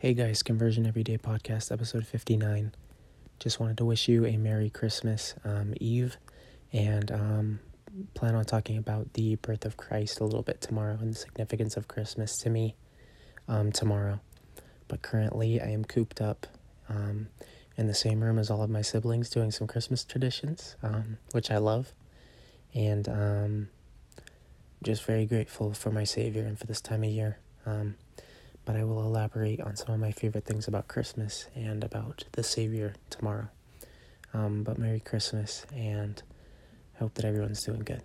Hey guys, Conversion Everyday Podcast, episode 59. Just wanted to wish you a Merry Christmas um, Eve and um, plan on talking about the birth of Christ a little bit tomorrow and the significance of Christmas to me um, tomorrow. But currently, I am cooped up um, in the same room as all of my siblings doing some Christmas traditions, um, which I love. And um, just very grateful for my Savior and for this time of year but I will elaborate on some of my favorite things about Christmas and about the Savior tomorrow. Um, but Merry Christmas, and I hope that everyone's doing good.